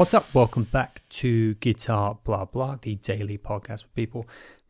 What's up? Welcome back to Guitar Blah Blah, the daily podcast for people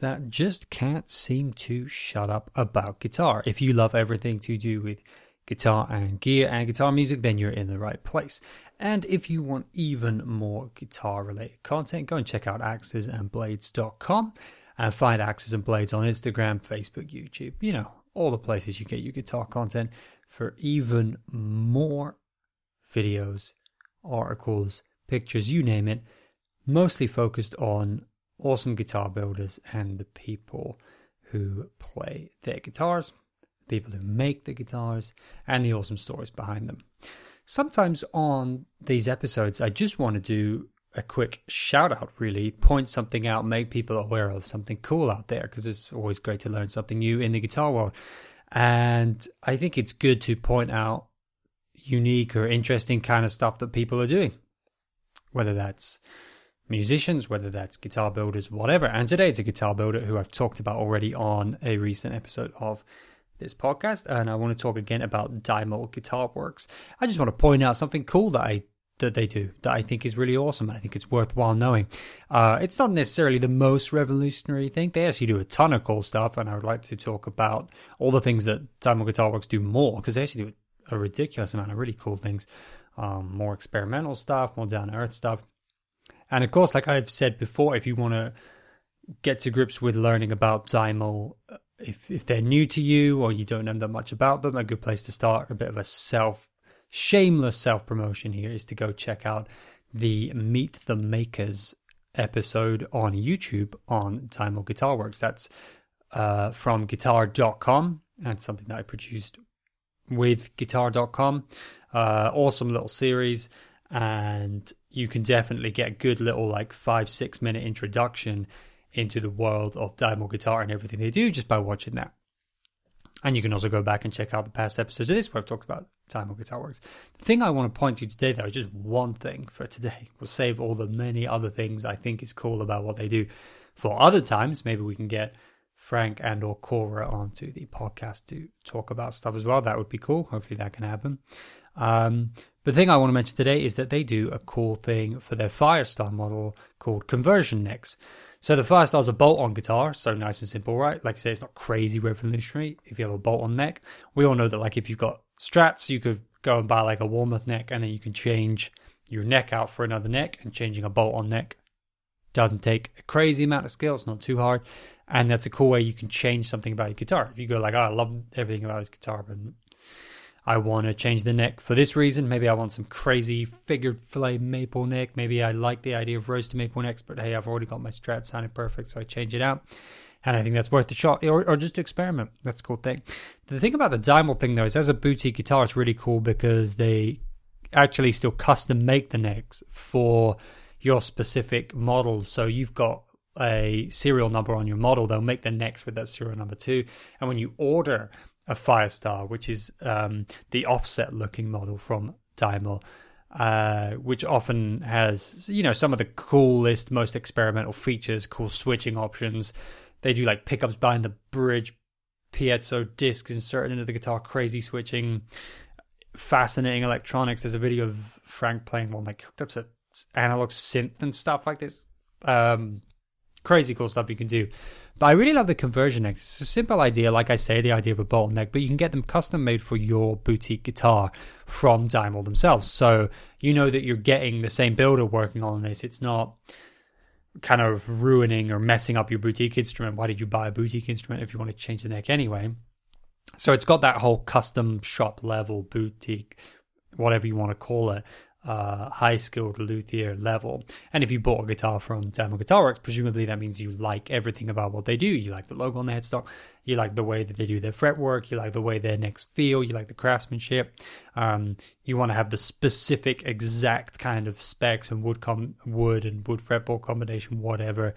that just can't seem to shut up about guitar. If you love everything to do with guitar and gear and guitar music, then you're in the right place. And if you want even more guitar related content, go and check out axesandblades.com and find Axes and Blades on Instagram, Facebook, YouTube, you know, all the places you get your guitar content for even more videos, articles, pictures, you name it, mostly focused on awesome guitar builders and the people who play their guitars, people who make the guitars, and the awesome stories behind them. Sometimes on these episodes, I just want to do a quick shout out, really, point something out, make people aware of something cool out there, because it's always great to learn something new in the guitar world. And I think it's good to point out unique or interesting kind of stuff that people are doing, whether that's musicians, whether that's guitar builders, whatever. And today it's a guitar builder who I've talked about already on a recent episode of this podcast. And I want to talk again about Deimel Guitar Works. I just want to point out something cool that I that they do that I think is really awesome. And I think it's worthwhile knowing. Uh, it's not necessarily the most revolutionary thing. They actually do a ton of cool stuff, and I would like to talk about all the things that Deimel Guitar Works do more because they actually do a ridiculous amount of really cool things. Um, more experimental stuff, more down to earth stuff. And of course, like I've said before, if you want to get to grips with learning about Deimel, uh, if if they're new to you or you don't know that much about them, a good place to start, a bit of a self shameless self promotion here is to go check out the Meet the Makers episode on YouTube on Deimel Guitar Works. That's uh, from guitar.com and something that I produced with guitar.com. Uh, awesome little series, and you can definitely get a good little like five, six minute introduction into the world of Deimel guitar and everything they do just by watching that. And you can also go back and check out the past episodes of this where I've talked about Deimel Guitar Works. The thing I want to point to today, though, is just one thing for today. We'll save all the many other things I think is cool about what they do for other times. Maybe we can get Frank and or Cora onto the podcast to talk about stuff as well. That would be cool. Hopefully that can happen. Um, the thing I want to mention today is that they do a cool thing for their Firestar model called conversion necks. So the Firestar is a bolt-on guitar, so nice and simple, right? Like I say, it's not crazy revolutionary. If you have a bolt-on neck, we all know that like if you've got strats, you could go and buy like a Warmoth neck, and then you can change your neck out for another neck. And changing a bolt-on neck doesn't take a crazy amount of skill. It's not too hard, and that's a cool way you can change something about your guitar. If you go like, oh, I love everything about this guitar, but I want to change the neck for this reason. Maybe I want some crazy figured fillet maple neck. Maybe I like the idea of roasted maple necks, but hey, I've already got my strat sounding perfect, so I change it out. And I think that's worth a shot, or, or just to experiment. That's a cool thing. The thing about the Deimel thing, though, is as a boutique guitar, it's really cool because they actually still custom make the necks for your specific model. So you've got a serial number on your model, they'll make the necks with that serial number too. And when you order a Firestar, which is um, the offset looking model from Deimel, uh, which often has you know some of the coolest, most experimental features, cool switching options. They do like pickups behind the bridge, piezo discs inserted into the guitar, crazy switching, fascinating electronics. There's a video of Frank playing one like hooked up to analog synth and stuff like this. Um, crazy cool stuff you can do. But I really love the conversion neck. It's a simple idea, like I say, the idea of a bottleneck, but you can get them custom made for your boutique guitar from Deimel themselves. So you know that you're getting the same builder working on this. It's not kind of ruining or messing up your boutique instrument. Why did you buy a boutique instrument if you want to change the neck anyway? So it's got that whole custom shop level boutique, whatever you want to call it, uh, high skilled luthier level. And if you bought a guitar from Deimel Guitar Works, presumably that means you like everything about what they do. You like the logo on the headstock, you like the way that they do their fretwork, you like the way their necks feel, you like the craftsmanship. Um, you want to have the specific, exact kind of specs and wood com- wood and wood fretboard combination, whatever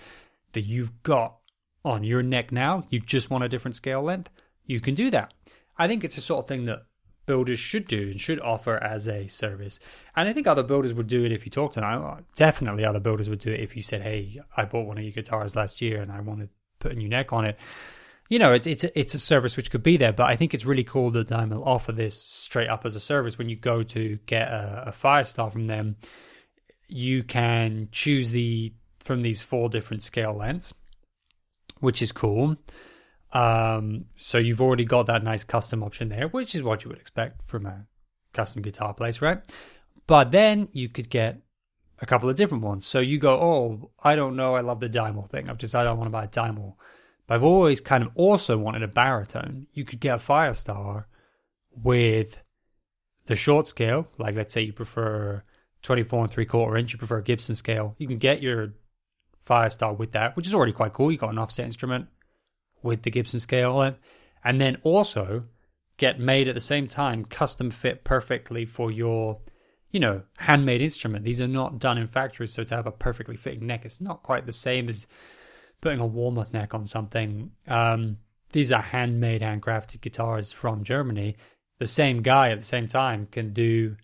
that you've got on your neck now. You just want a different scale length. You can do that. I think it's a sort of thing that builders should do and should offer as a service. And I think other builders would do it if you talk to them. Definitely other builders would do it if you said, "Hey, I bought one of your guitars last year and I want to put a new neck on it." You know, it's it's a, it's a service which could be there, but I think it's really cool that Deimel offer this straight up as a service when you go to get a, a Firestar from them. you can choose the from these four different scale lengths, which is cool. Um, so you've already got that nice custom option there, which is what you would expect from a custom guitar place, right? But then you could get a couple of different ones. So you go, oh, I don't know, I love the Deimel thing. I've decided I want to buy a Deimel. But I've always kind of also wanted a baritone. You could get a Firestar with the short scale, like let's say you prefer 24 and three quarter inch, you prefer a Gibson scale. You can get your Firestar with that, which is already quite cool. You got an offset instrument with the Gibson scale, and then also get made at the same time, custom fit perfectly for your, you know, handmade instrument. These are not done in factories, so to have a perfectly fitting neck, it's not quite the same as putting a Warmoth neck on something. Um, these are handmade, handcrafted guitars from Germany. The same guy at the same time can do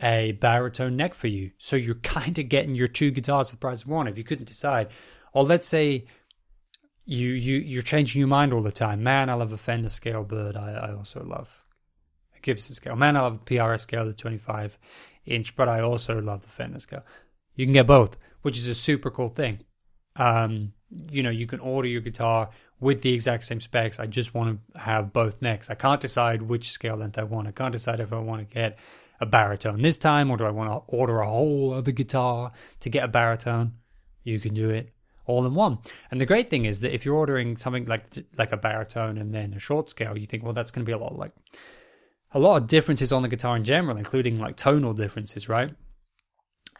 a baritone neck for you. So you're kind of getting your two guitars for price of one if you couldn't decide. Or let's say you you you're changing your mind all the time. Man, I love a Fender scale, bird. I, I also love a Gibson scale. Man, I love a PRS scale, the 25 inch, but I also love the Fender scale. You can get both, which is a super cool thing. Um, you know, you can order your guitar with the exact same specs. I just want to have both necks. I can't decide which scale length I want. I can't decide if I want to get a baritone this time or do I want to order a whole other guitar to get a baritone. You can do it all in one. And the great thing is that if you're ordering something like like a baritone and then a short scale, you think, well, that's going to be a lot like a lot of differences on the guitar in general, including like tonal differences, right?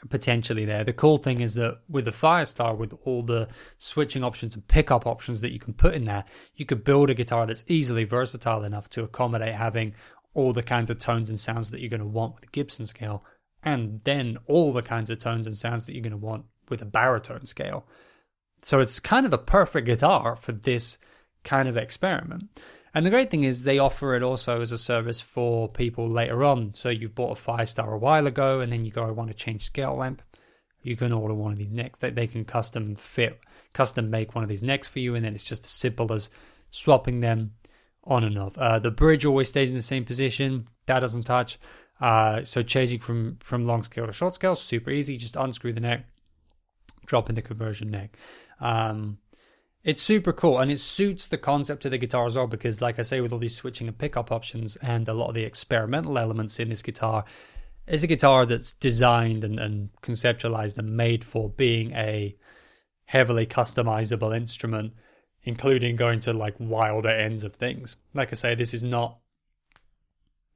Potentially there. The cool thing is that with the Firestar, with all the switching options and pickup options that you can put in there, you could build a guitar that's easily versatile enough to accommodate having all the kinds of tones and sounds that you're going to want with a Gibson scale, and then all the kinds of tones and sounds that you're going to want with a baritone scale. So it's kind of the perfect guitar for this kind of experiment. And the great thing is they offer it also as a service for people later on. So you've bought a Firestar a while ago and then you go, I want to change scale length. You can order one of these necks. They, they can custom fit, custom make one of these necks for you. And then it's just as simple as swapping them on and off. Uh, the bridge always stays in the same position. That doesn't touch. Uh, so changing from, from long scale to short scale, super easy. Just unscrew the neck, drop in the conversion neck. Um, it's super cool and it suits the concept of the guitar as well because, like I say, with all these switching and pickup options and a lot of the experimental elements in this guitar, it's a guitar that's designed and, and conceptualized and made for being a heavily customizable instrument, including going to like wilder ends of things. Like I say, this is not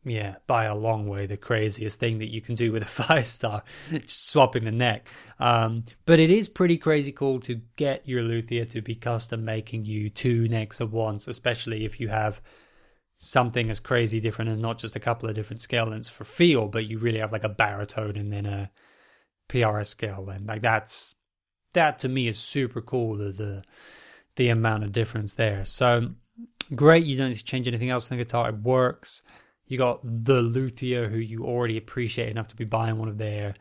yeah, by a long way, the craziest thing that you can do with a Firestar, just swapping the neck. Um, but it is pretty crazy cool to get your luthier to be custom making you two necks at once, especially if you have something as crazy different as not just a couple of different scale lengths for feel, but you really have like a baritone and then a PRS scale length. Like that's that to me is super cool. The the, the amount of difference there. So great. You don't need to change anything else in the guitar. It works you got the luthier who you already appreciate enough to be buying one of their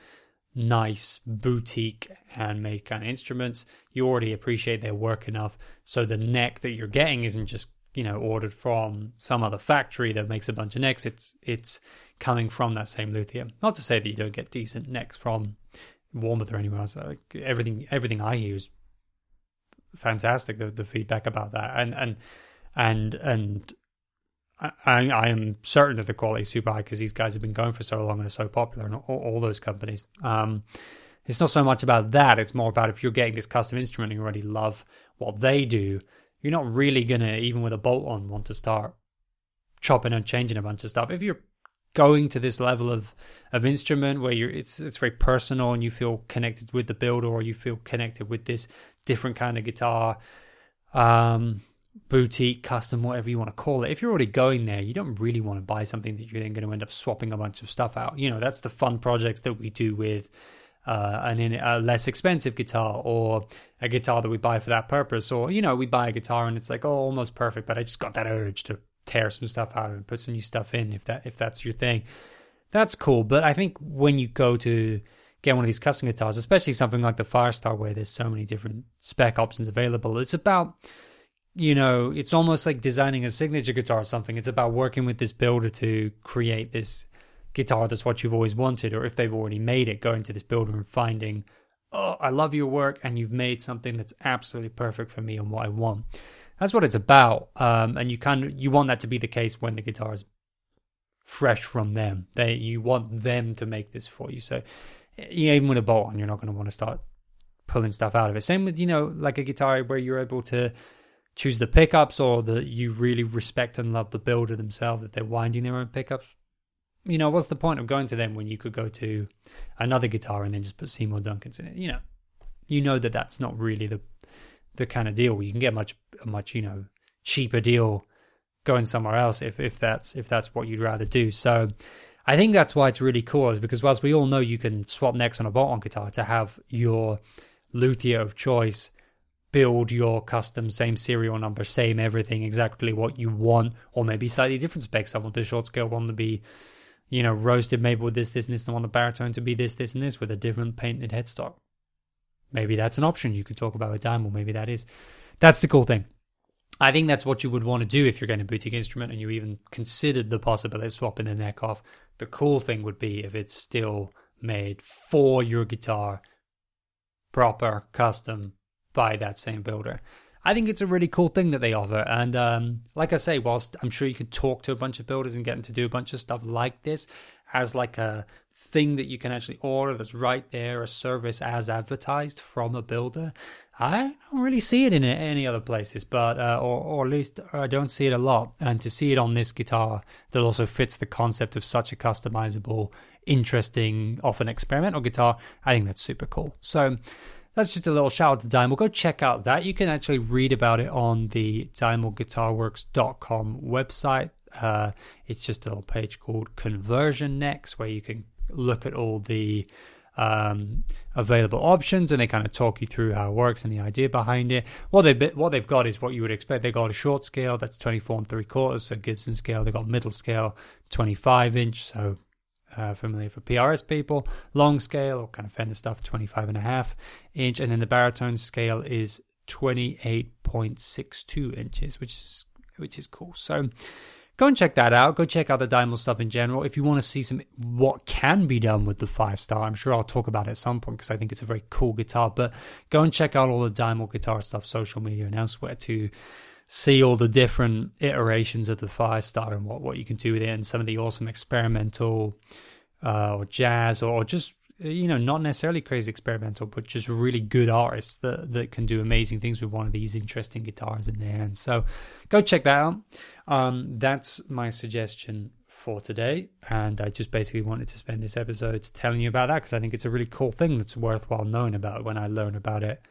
nice boutique handmade kind of instruments. You already appreciate their work enough. So the neck that you're getting isn't just, you know, ordered from some other factory that makes a bunch of necks. It's it's coming from that same luthier. Not to say that you don't get decent necks from Warmoth or anywhere else. Like everything everything I hear is fantastic. The the feedback about that. And and and and I, I am certain that the quality is super high because these guys have been going for so long and are so popular, and all, all those companies. Um, it's not so much about that; it's more about if you're getting this custom instrument and you already love what they do, you're not really gonna, even with a bolt on, want to start chopping and changing a bunch of stuff. If you're going to this level of of instrument where you're it's it's very personal and you feel connected with the builder or you feel connected with this different kind of guitar um boutique, custom, whatever you want to call it, if you're already going there, you don't really want to buy something that you're then going to end up swapping a bunch of stuff out. You know, that's the fun projects that we do with uh, an in a less expensive guitar or a guitar that we buy for that purpose. Or, you know, we buy a guitar and it's like, oh, almost perfect, but I just got that urge to tear some stuff out and put some new stuff in if that if that's your thing. That's cool. But I think when you go to get one of these custom guitars, especially something like the Firestar where there's so many different spec options available, it's about you know, it's almost like designing a signature guitar or something. It's about working with this builder to create this guitar that's what you've always wanted, or if they've already made it, going to this builder and finding, oh, I love your work and you've made something that's absolutely perfect for me and what I want. That's what it's about, um, and you of you want that to be the case when the guitar is fresh from them. They you want them to make this for you. So even with a bolt on, you're not going to want to start pulling stuff out of it. Same with you know like a guitar where you're able to choose the pickups or that you really respect and love the builder themselves that they're winding their own pickups. You know, what's the point of going to them when you could go to another guitar and then just put Seymour Duncan's in it? You know, you know that that's not really the the kind of deal. You can get much a much you know cheaper deal going somewhere else if if that's if that's what you'd rather do. So I think that's why it's really cool is because whilst we all know you can swap necks on a bolt on guitar to have your luthier of choice build your custom same serial number, same everything, exactly what you want, or maybe slightly different specs. I want the short scale one to be, you know, roasted maybe with this, this, and this, and I want the baritone to be this, this, and this with a different painted headstock. Maybe that's an option you could talk about with time, or maybe that is. That's the cool thing. I think that's what you would want to do if you're getting a boutique instrument and you even considered the possibility of swapping the neck off. The cool thing would be if it's still made for your guitar, proper, custom, by that same builder. I think it's a really cool thing that they offer. And um, like I say, whilst I'm sure you can talk to a bunch of builders and get them to do a bunch of stuff like this as like a thing that you can actually order that's right there, a service as advertised from a builder. I don't really see it in any other places, but uh, or, or at least I don't see it a lot. And to see it on this guitar that also fits the concept of such a customizable, interesting, often experimental guitar, I think that's super cool. So that's just a little shout out to Deimel. Go check out that. You can actually read about it on the deimelguitarworks.com website. Uh, it's just a little page called Conversion Necks where you can look at all the um, available options and they kind of talk you through how it works and the idea behind it. What they what they've got is what you would expect. They got a short scale that's 24 and three quarters, so Gibson scale. They got middle scale 25 inch, so uh, familiar for PRS people. Long scale or kind of Fender stuff, 25 and a half inch, and then the baritone scale is 28.62 inches, which is which is cool. So go and check that out. Go check out the Deimel stuff in general. If you want to see some what can be done with the Firestar, I'm sure I'll talk about it at some point because I think it's a very cool guitar. But go and check out all the Deimel guitar stuff, social media and elsewhere to see all the different iterations of the Firestar and what, what you can do with it and some of the awesome experimental uh, or jazz or, or just you know not necessarily crazy experimental but just really good artists that that can do amazing things with one of these interesting guitars in their hands so go check that out. Um, that's my suggestion for today. And i just basically wanted to spend this episode telling you about that because i think it's a really cool thing that's worthwhile knowing about when i learn about it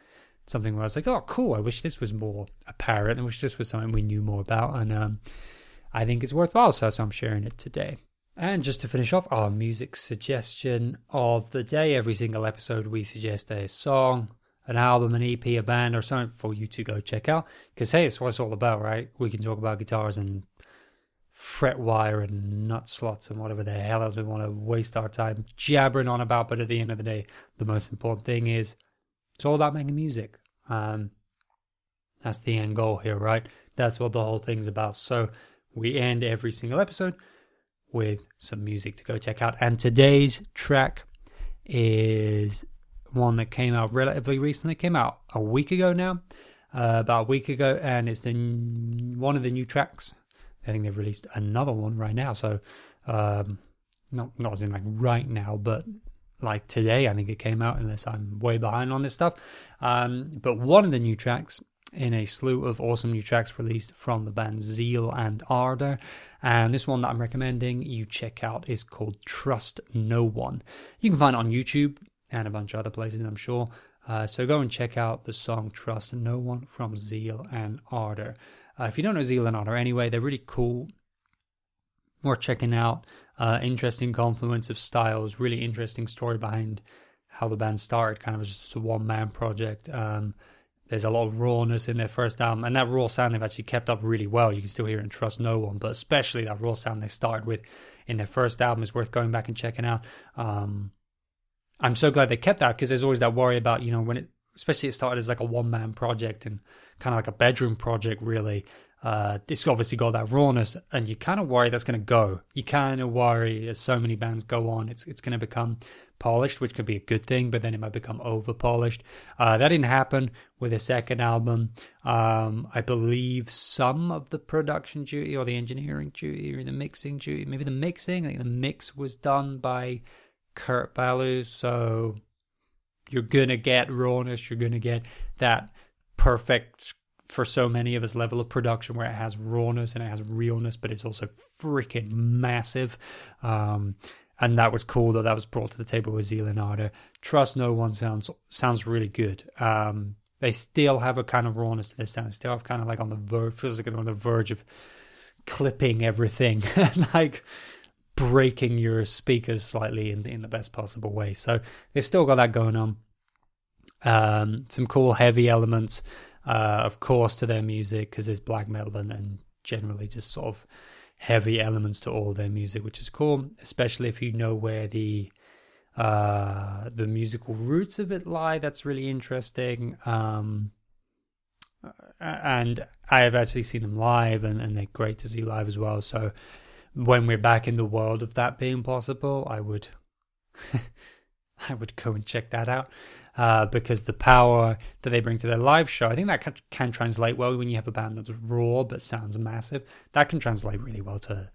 something where I was like, oh, cool. I wish this was more apparent. I wish this was something we knew more about. And um, I think it's worthwhile. So, so I'm sharing it today. And just to finish off, our music suggestion of the day. Every single episode, we suggest a song, an album, an EP, a band, or something for you to go check out. Because, hey, it's what it's all about, right? We can talk about guitars and fret wire and nut slots and whatever the hell else we want to waste our time jabbering on about. But at the end of the day, the most important thing is it's all about making music. Um, that's the end goal here, right? That's what the whole thing's about. So we end every single episode with some music to go check out. And today's track is one that came out relatively recently. Came out a week ago now, uh, about a week ago, and it's the one of the new tracks. I think they've released another one right now. So, um, not not as in like right now, but like today. I think it came out, unless I'm way behind on this stuff. Um, but one of the new tracks in a slew of awesome new tracks released from the band Zeal and Ardor. And this one that I'm recommending you check out is called Trust No One. You can find it on YouTube and a bunch of other places, I'm sure. Uh, so go and check out the song Trust No One from Zeal and Ardor. Uh, if you don't know Zeal and Ardor anyway, they're really cool. Worth checking out. Uh, interesting confluence of styles, really interesting story behind how the band started, kind of just a one man project. Um, there's a lot of rawness in their first album, and that raw sound they've actually kept up really well. You can still hear it in Trust No One, but especially that raw sound they started with in their first album is worth going back and checking out. Um, I'm so glad they kept that because there's always that worry about, you know, when it, especially it started as like a one man project and kind of like a bedroom project, really. Uh, it's obviously got that rawness, and you kind of worry that's going to go. You kind of worry as so many bands go on, it's it's going to become polished, which could be a good thing, but then it might become over polished. Uh, that didn't happen with the second album. Um, I believe some of the production duty or the engineering duty or the mixing duty, maybe the mixing, the mix was done by Kurt Ballou. So you're going to get rawness, you're going to get that perfect for so many of us level of production where it has rawness and it has realness, but it's also freaking massive. Um, and that was cool that that was brought to the table with Zealand Trust No One sounds sounds really good. Um, they still have a kind of rawness to this sound. They still have kind of like on the verge, feels like on the verge of clipping everything and like breaking your speakers slightly in, in the best possible way. So they've still got that going on. Um, some cool heavy elements, uh, of course, to their music because there's black metal and, and generally just sort of heavy elements to all their music, which is cool, especially if you know where the uh, the musical roots of it lie. That's really interesting. Um, and I have actually seen them live, and, and they're great to see live as well. So when we're back in the world of that being possible, I would I would go and check that out uh, because the power that they bring to their live show, I think that can, can, translate well when you have a band that's raw but sounds massive. That can translate really well to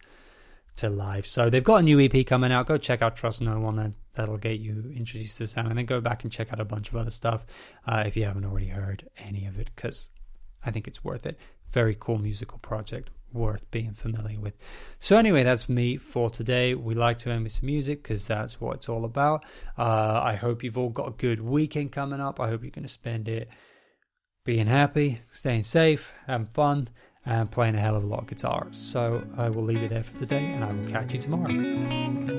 to live. So they've got a new EP coming out. Go check out Trust No One. That that'll get you introduced to the sound, and then go back and check out a bunch of other stuff uh, if you haven't already heard any of it, because I think it's worth it. Very cool musical project worth being familiar with. So anyway, that's me for today. We like to end with some music because that's what it's all about. Uh, I hope you've all got a good weekend coming up. I hope you're going to spend it being happy, staying safe, having fun, and playing a hell of a lot of guitar. So I will leave it there for today, and I will catch you tomorrow.